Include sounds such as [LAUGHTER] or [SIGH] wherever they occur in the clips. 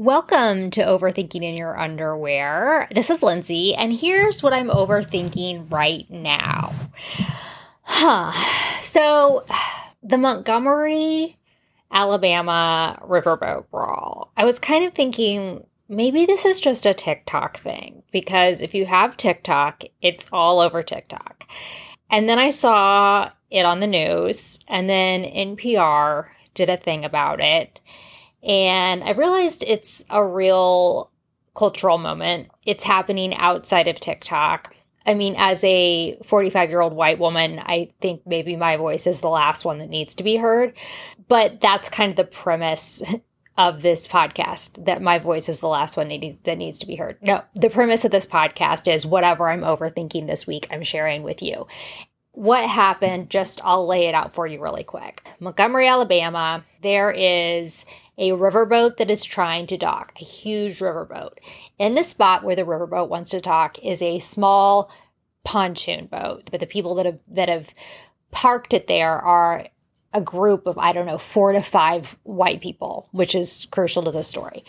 Welcome to Overthinking in Your Underwear. This is Lindsay, and here's what I'm overthinking right now. Huh. [SIGHS] So, [SIGHS] the Montgomery, Alabama riverboat brawl. I was kind of thinking maybe this is just a TikTok thing because if you have TikTok, it's all over TikTok. And then I saw it on the news, and then NPR did a thing about it. And I realized it's a real cultural moment. It's happening outside of TikTok. I mean, as a 45 year old white woman, I think maybe my voice is the last one that needs to be heard. But that's kind of the premise [LAUGHS] of this podcast that my voice is the last one that needs to be heard. No, the premise of this podcast is whatever I'm overthinking this week, I'm sharing with you. What happened, just I'll lay it out for you really quick. Montgomery, Alabama, there is a riverboat that is trying to dock, a huge riverboat. In the spot where the riverboat wants to dock is a small pontoon boat, but the people that have that have parked it there are a group of I don't know 4 to 5 white people, which is crucial to the story.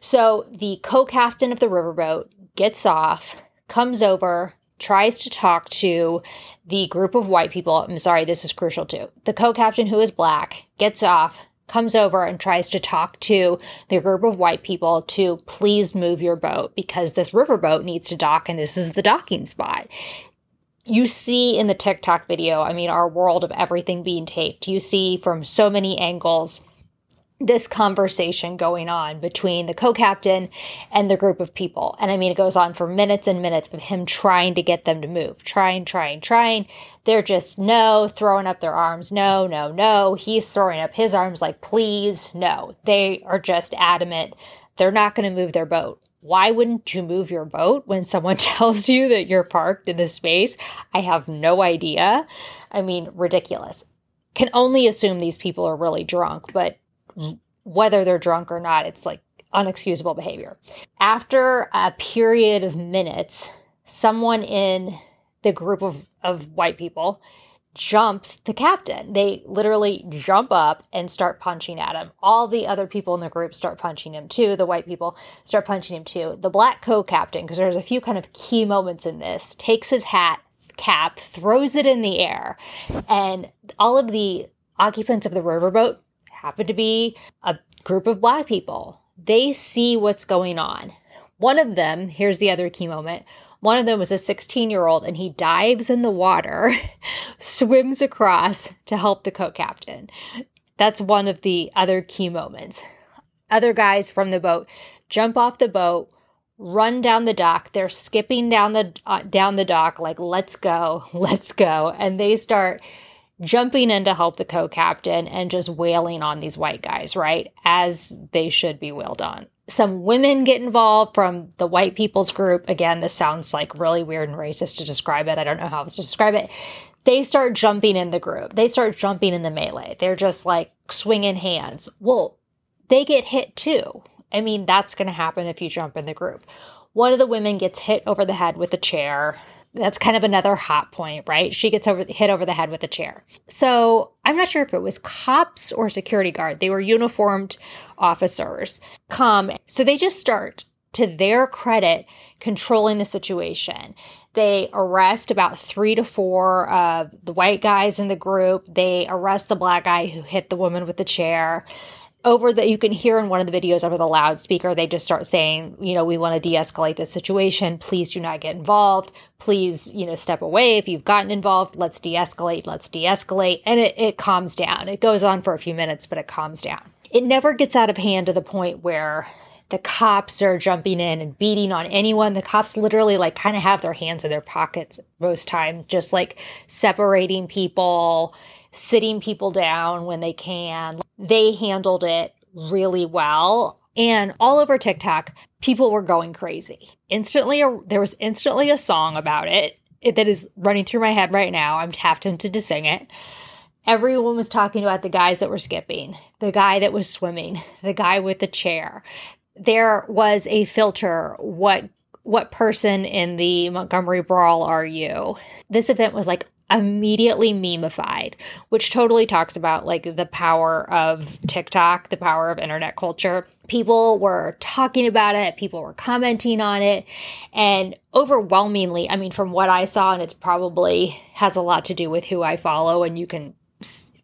So the co-captain of the riverboat gets off, comes over, tries to talk to the group of white people. I'm sorry, this is crucial too. The co-captain who is black gets off, comes over and tries to talk to the group of white people to please move your boat because this riverboat needs to dock and this is the docking spot. You see in the TikTok video, I mean, our world of everything being taped, you see from so many angles this conversation going on between the co-captain and the group of people. And I mean, it goes on for minutes and minutes of him trying to get them to move, trying, trying, trying. They're just no, throwing up their arms, no, no, no. He's throwing up his arms like, please, no. They are just adamant. They're not going to move their boat. Why wouldn't you move your boat when someone [LAUGHS] tells you that you're parked in this space? I have no idea. I mean, ridiculous. Can only assume these people are really drunk, but whether they're drunk or not, it's like unexcusable behavior. After a period of minutes, someone in the group of, of white people jump the captain. They literally jump up and start punching at him. All the other people in the group start punching him too. The white people start punching him too. The black co captain, because there's a few kind of key moments in this, takes his hat, cap, throws it in the air, and all of the occupants of the riverboat happen to be a group of black people. They see what's going on. One of them, here's the other key moment. One of them was a 16 year old and he dives in the water, [LAUGHS] swims across to help the co captain. That's one of the other key moments. Other guys from the boat jump off the boat, run down the dock. They're skipping down the uh, down the dock like let's go, [LAUGHS] let's go, and they start jumping in to help the co-captain and just wailing on these white guys, right? As they should be wailed on. Some women get involved from the white people's group. Again, this sounds like really weird and racist to describe it. I don't know how else to describe it. They start jumping in the group. They start jumping in the melee. They're just like swinging hands. Well, they get hit too. I mean, that's going to happen if you jump in the group. One of the women gets hit over the head with a chair that's kind of another hot point, right? She gets over hit over the head with a chair. So I'm not sure if it was cops or security guard. They were uniformed officers come. So they just start, to their credit, controlling the situation. They arrest about three to four of the white guys in the group. They arrest the black guy who hit the woman with the chair over that you can hear in one of the videos over the loudspeaker they just start saying you know we want to de-escalate this situation. Please do not get involved. Please you know step away if you've gotten involved. Let's de-escalate let's de-escalate. And it, it calms down. It goes on for a few minutes but it calms down. It never gets out of hand to the point where the cops are jumping in and beating on anyone. The cops literally like kind of have their hands in their pockets most time, just like separating people, sitting people down when they can. They handled it really well. And all over TikTok, people were going crazy. Instantly, there was instantly a song about it that is running through my head right now. I'm half tempted to sing it. Everyone was talking about the guys that were skipping, the guy that was swimming, the guy with the chair. There was a filter. What what person in the Montgomery Brawl are you? This event was like immediately memeified, which totally talks about like the power of TikTok, the power of internet culture. People were talking about it, people were commenting on it, and overwhelmingly, I mean, from what I saw, and it's probably has a lot to do with who I follow, and you can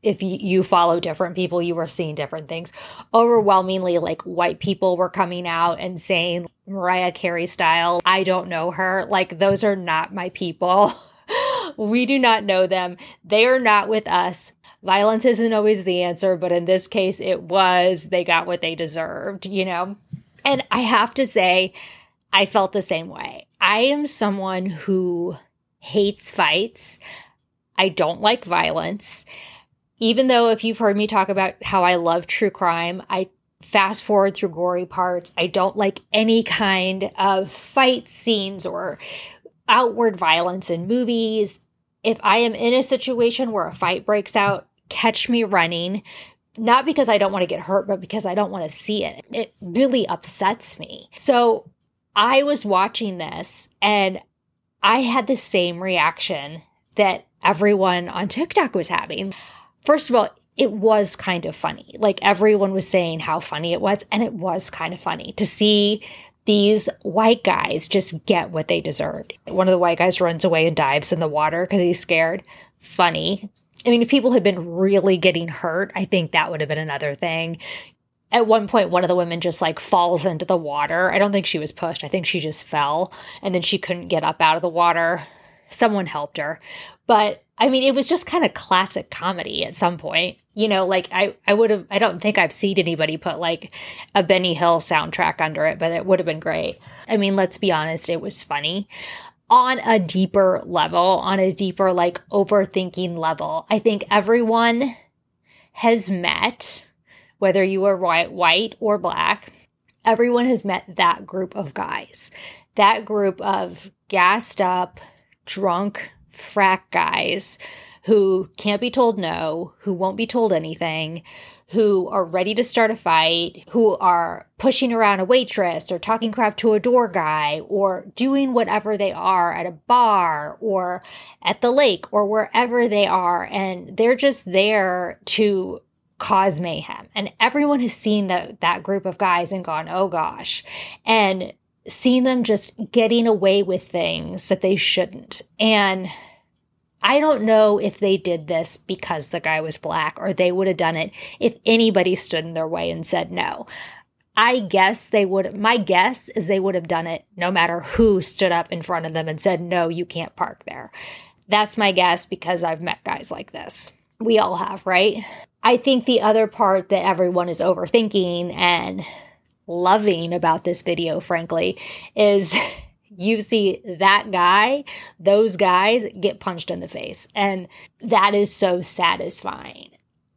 if you, follow different people, you were seeing different things. Overwhelmingly, like white people were coming out and saying Mariah Carey style, I don't know her. Like, those are not my people. [LAUGHS] we do not know them. They are not with us. Violence isn't always the answer, but in this case, it was. They got what they deserved, you know? And I have to say, I felt the same way. I am someone who hates fights. I don't like violence even though if you've heard me talk about how I love true crime, I fast forward through gory parts. I don't like any kind of fight scenes or outward violence in movies. If I am in a situation where a fight breaks out, catch me running. Not because I don't want to get hurt, but because I don't want to see it. It really upsets me. So I was watching this and I had the same reaction that everyone on TikTok was having first of all, it was kind of funny. Like everyone was saying how funny it was, and it was kind of funny to see these white guys just get what they deserved. One of the white guys runs away and dives in the water because he's scared. Funny. I mean, if people had been really getting hurt, I think that would have been another thing. At one point, one of the women just like falls into the water. I don't think she was pushed. I think she just fell and then she couldn't get up out of the water. Someone helped her. But I mean, it was just kind of classic comedy at some point. You know, like I, I would have, I don't think I've seen anybody put like a Benny Hill soundtrack under it, but it would have been great. I mean, let's be honest, it was funny on a deeper level, on a deeper, like overthinking level. I think everyone has met, whether you are white, white or black, everyone has met that group of guys, that group of gassed up, drunk, frat guys who can't be told no, who won't be told anything, who are ready to start a fight, who are pushing around a waitress or talking crap to a door guy or doing whatever they are at a bar or at the lake or wherever they are. And they're just there to cause mayhem. And everyone has seen that that group of guys and gone, oh gosh. And seen them just getting away with things that they shouldn't. And I don't know if they did this because the guy was black or they would have done it if anybody stood in their way and said no. I guess they would, my guess is they would have done it no matter who stood up in front of them and said, no, you can't park there. That's my guess because I've met guys like this. We all have, right? I think the other part that everyone is overthinking and loving about this video, frankly, is [LAUGHS] you see that guy, those guys get punched in the face. And that is so satisfying.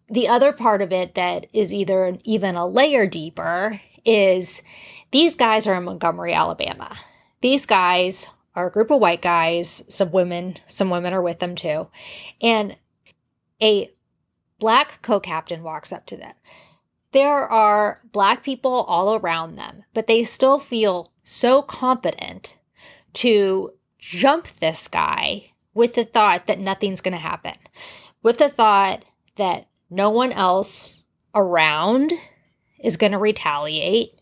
The other part of it that is either even a layer deeper is these guys are in Montgomery, Alabama. These guys are a group of white guys, some women, some women are with them too. And a black co captain walks up to them. There are black people all around them, but they still feel so confident to jump this guy with the thought that nothing's going to happen, with the thought that no one else around is going to retaliate,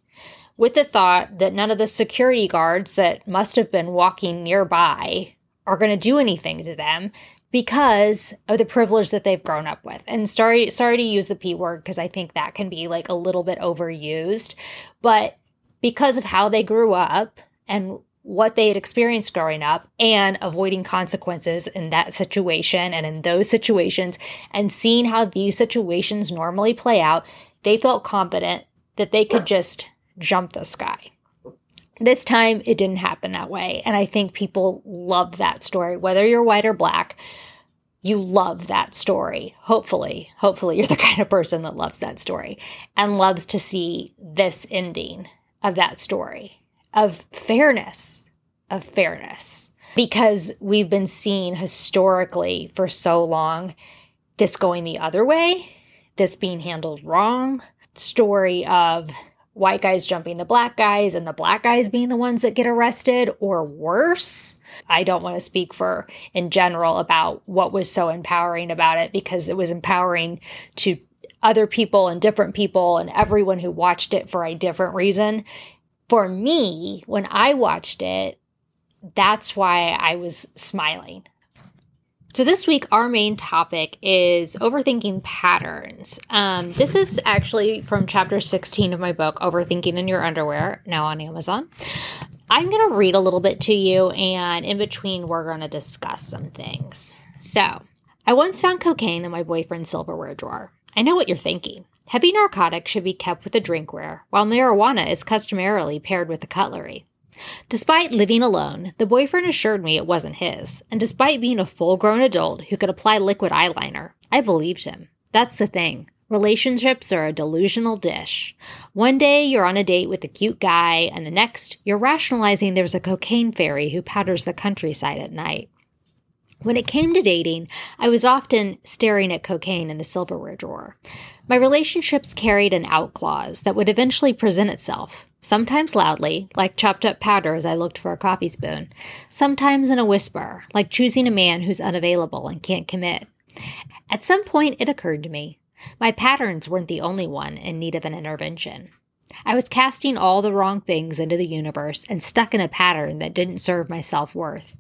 with the thought that none of the security guards that must have been walking nearby are going to do anything to them because of the privilege that they've grown up with. And sorry sorry to use the P word because I think that can be like a little bit overused, but because of how they grew up and what they had experienced growing up and avoiding consequences in that situation and in those situations and seeing how these situations normally play out, they felt confident that they could just jump this guy. This time it didn't happen that way. And I think people love that story, whether you're white or black. You love that story. Hopefully, hopefully, you're [LAUGHS] the kind of person that loves that story and loves to see this ending of that story of fairness, of fairness. Because we've been seeing historically for so long this going the other way, this being handled wrong, story of white guys jumping the black guys and the black guys being the ones that get arrested or worse. I don't want to speak for in general about what was so empowering about it because it was empowering to other people and different people and everyone who watched it for a different reason. For me, when I watched it, that's why I was smiling. So, this week, our main topic is overthinking patterns. Um, this is actually from chapter 16 of my book, Overthinking in Your Underwear, now on Amazon. I'm going to read a little bit to you, and in between, we're going to discuss some things. So, I once found cocaine in my boyfriend's silverware drawer. I know what you're thinking. Heavy narcotics should be kept with the drinkware, while marijuana is customarily paired with the cutlery. Despite living alone, the boyfriend assured me it wasn't his, and despite being a full grown adult who could apply liquid eyeliner, I believed him. That's the thing. Relationships are a delusional dish. One day you're on a date with a cute guy, and the next you're rationalizing there's a cocaine fairy who powders the countryside at night. When it came to dating, I was often staring at cocaine in the silverware drawer. My relationships carried an out clause that would eventually present itself, sometimes loudly, like chopped up powder as I looked for a coffee spoon, sometimes in a whisper, like choosing a man who's unavailable and can't commit. At some point, it occurred to me my patterns weren't the only one in need of an intervention. I was casting all the wrong things into the universe and stuck in a pattern that didn't serve my self worth.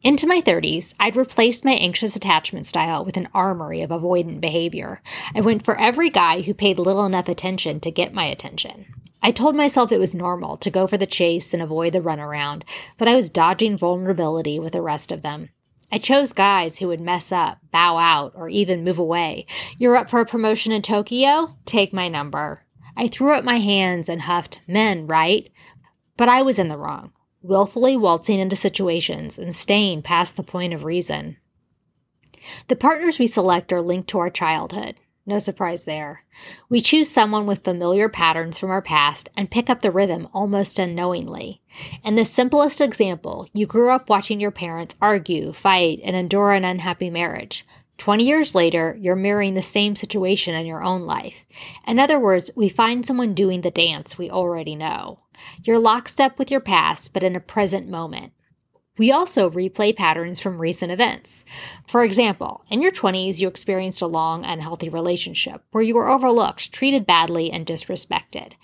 Into my 30s, I'd replaced my anxious attachment style with an armory of avoidant behavior. I went for every guy who paid little enough attention to get my attention. I told myself it was normal to go for the chase and avoid the runaround, but I was dodging vulnerability with the rest of them. I chose guys who would mess up, bow out, or even move away. You're up for a promotion in Tokyo? Take my number. I threw up my hands and huffed, men, right? But I was in the wrong willfully waltzing into situations and staying past the point of reason. The partners we select are linked to our childhood. No surprise there. We choose someone with familiar patterns from our past and pick up the rhythm almost unknowingly. In the simplest example, you grew up watching your parents argue, fight, and endure an unhappy marriage. 20 years later, you're mirroring the same situation in your own life. In other words, we find someone doing the dance we already know. You're lockstep with your past, but in a present moment. We also replay patterns from recent events. For example, in your 20s, you experienced a long, unhealthy relationship where you were overlooked, treated badly, and disrespected.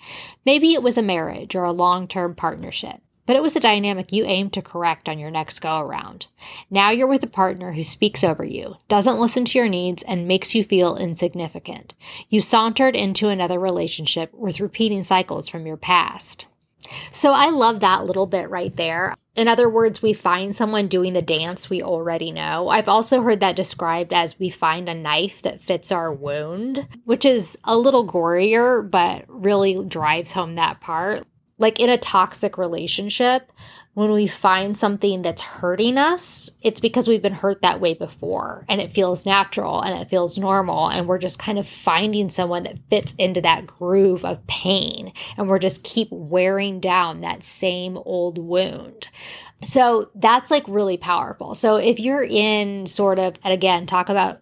Maybe it was a marriage or a long term partnership, but it was a dynamic you aimed to correct on your next go around. Now you're with a partner who speaks over you, doesn't listen to your needs, and makes you feel insignificant. You sauntered into another relationship with repeating cycles from your past. So I love that little bit right there. In other words, we find someone doing the dance we already know. I've also heard that described as we find a knife that fits our wound, which is a little gorier, but really drives home that part like in a toxic relationship, when we find something that's hurting us, it's because we've been hurt that way before and it feels natural and it feels normal. And we're just kind of finding someone that fits into that groove of pain. And we're just keep wearing down that same old wound. So that's like really powerful. So if you're in sort of, and again, talk about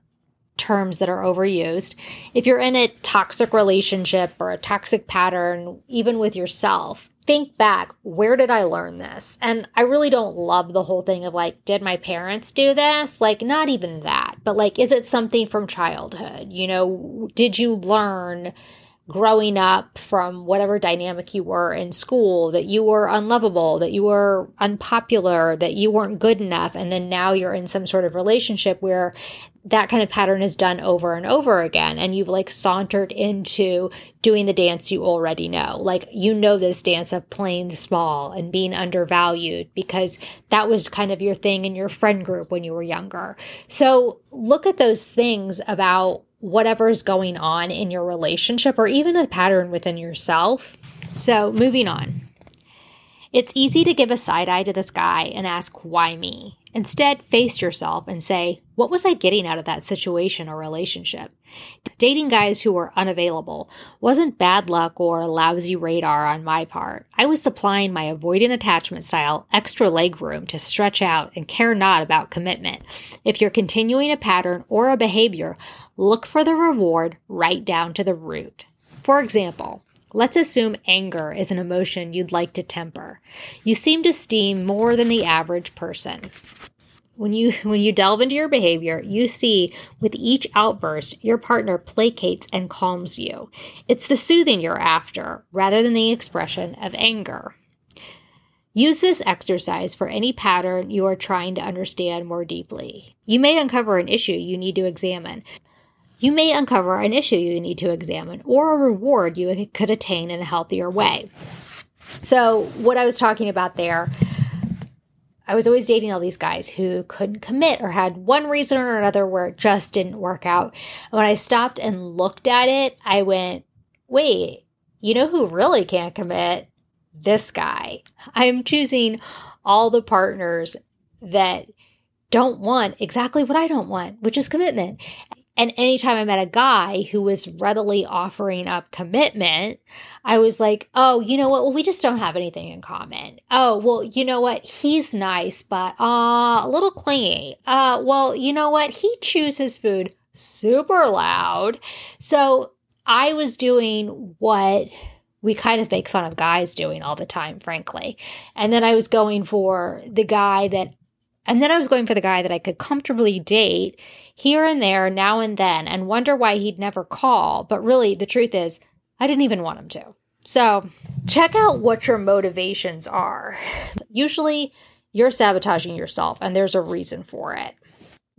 terms that are overused. If you're in a toxic relationship or a toxic pattern, even with yourself, think back where did I learn this? And I really don't love the whole thing of like, did my parents do this? Like, not even that, but like, is it something from childhood? You know, did you learn? Growing up from whatever dynamic you were in school that you were unlovable, that you were unpopular, that you weren't good enough. And then now you're in some sort of relationship where that kind of pattern is done over and over again and you've like sauntered into doing the dance you already know like you know this dance of playing small and being undervalued because that was kind of your thing in your friend group when you were younger so look at those things about whatever is going on in your relationship or even a pattern within yourself. So moving on. It's easy to give a side eye to this guy and ask why me? Instead, face yourself and say, what was I getting out of that situation or relationship? Dating guys who were unavailable wasn't bad luck or lousy radar on my part. I was supplying my avoidant attachment style extra leg room to stretch out and care not about commitment. If you're continuing a pattern or a behavior, look for the reward right down to the root. For example, Let's assume anger is an emotion you'd like to temper. You seem to steam more than the average person. When you [LAUGHS] when you delve into your behavior, you see with each outburst your partner placates and calms you. It's the soothing you're after rather than the expression of anger. Use this exercise for any pattern you are trying to understand more deeply. You may uncover an issue you need to examine. You may uncover an issue you need to examine or a reward you could attain in a healthier way. So, what I was talking about there, I was always dating all these guys who couldn't commit or had one reason or another where it just didn't work out. And when I stopped and looked at it, I went, wait, you know who really can't commit? this guy. I'm choosing all the partners that don't want exactly what I don't want, which is commitment. And anytime I met a guy who was readily offering up commitment, I was like, oh, you know what? Well, we just don't have anything in common. Oh, well, you know what? He's nice, but uh, a little clingy. Uh, well, you know what? He chews his food super loud. So I was doing what we kind of make fun of guys doing all the time, frankly. And then I was going for the guy that, and then I was going for the guy that I could comfortably date here and there, now and then, and wonder why he'd never call. But really, the truth is, I didn't even want him to. So check out what your motivations are. [SIGHS] Usually, you're sabotaging yourself, and there's a reason for it.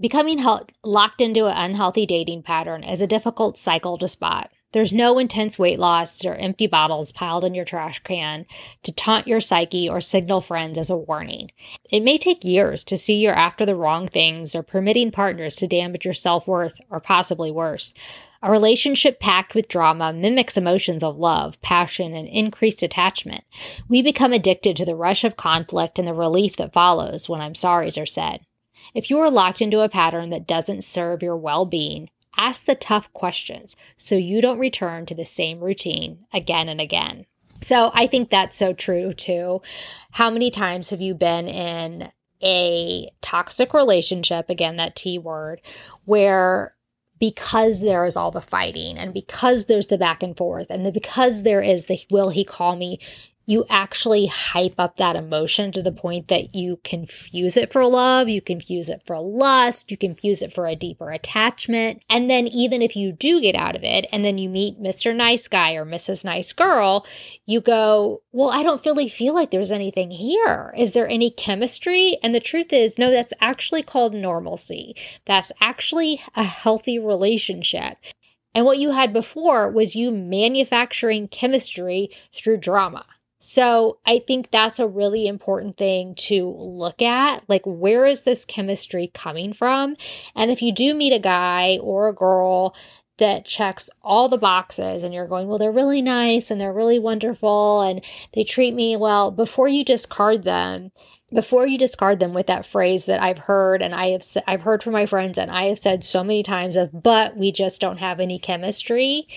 Becoming he- locked into an unhealthy dating pattern is a difficult cycle to spot. There's no intense weight loss or empty bottles piled in your trash can to taunt your psyche or signal friends as a warning. It may take years to see you're after the wrong things or permitting partners to damage your self worth or possibly worse. A relationship packed with drama mimics emotions of love, passion, and increased attachment. We become addicted to the rush of conflict and the relief that follows when I'm sorries are said. If you are locked into a pattern that doesn't serve your well being, Ask the tough questions so you don't return to the same routine again and again. So I think that's so true too. How many times have you been in a toxic relationship, again, that T word, where because there is all the fighting and because there's the back and forth and the, because there is the will he call me you actually hype up that emotion to the point that you confuse it for love, you confuse it for lust, you confuse it for a deeper attachment. And then even if you do get out of it and then you meet Mr. Nice Guy or Mrs. Nice Girl, you go, Well, I don't really feel like there's anything here. Is there any chemistry? And the truth is, no, that's actually called normalcy. That's actually a healthy relationship. And what you had before was you manufacturing chemistry through drama. So I think that's a really important thing to look at. Like, where is this chemistry coming from? And if you do meet a guy or a girl that checks all the boxes and you're going, well, they're really nice and they're really wonderful and they treat me well, before you discard them, before you discard them with that phrase that I've heard and I have I've heard from my friends and I have said so many times of but we just don't have any chemistry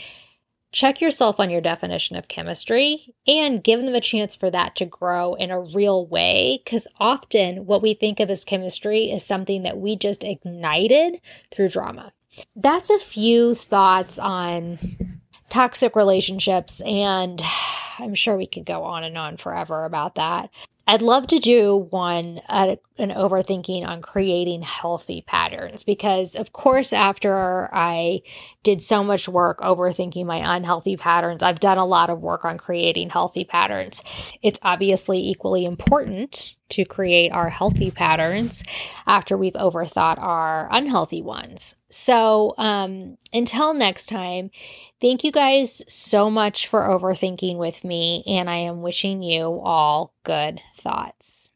check yourself on your definition of chemistry and give them a chance for that to grow in a real way. Because often what we think of as chemistry is something that we just ignited through drama. That's a few thoughts on toxic relationships, and [SIGHS] I'm sure we could go on and on forever about that. I'd love to do one, uh, an overthinking on creating healthy patterns because, of course, after I did so much work overthinking my unhealthy patterns, I've done a lot of work on creating healthy patterns. It's obviously equally important to create our healthy patterns after we've overthought our unhealthy ones. So, um, until next time, thank you guys so much for overthinking with me, and I am wishing you all good thoughts.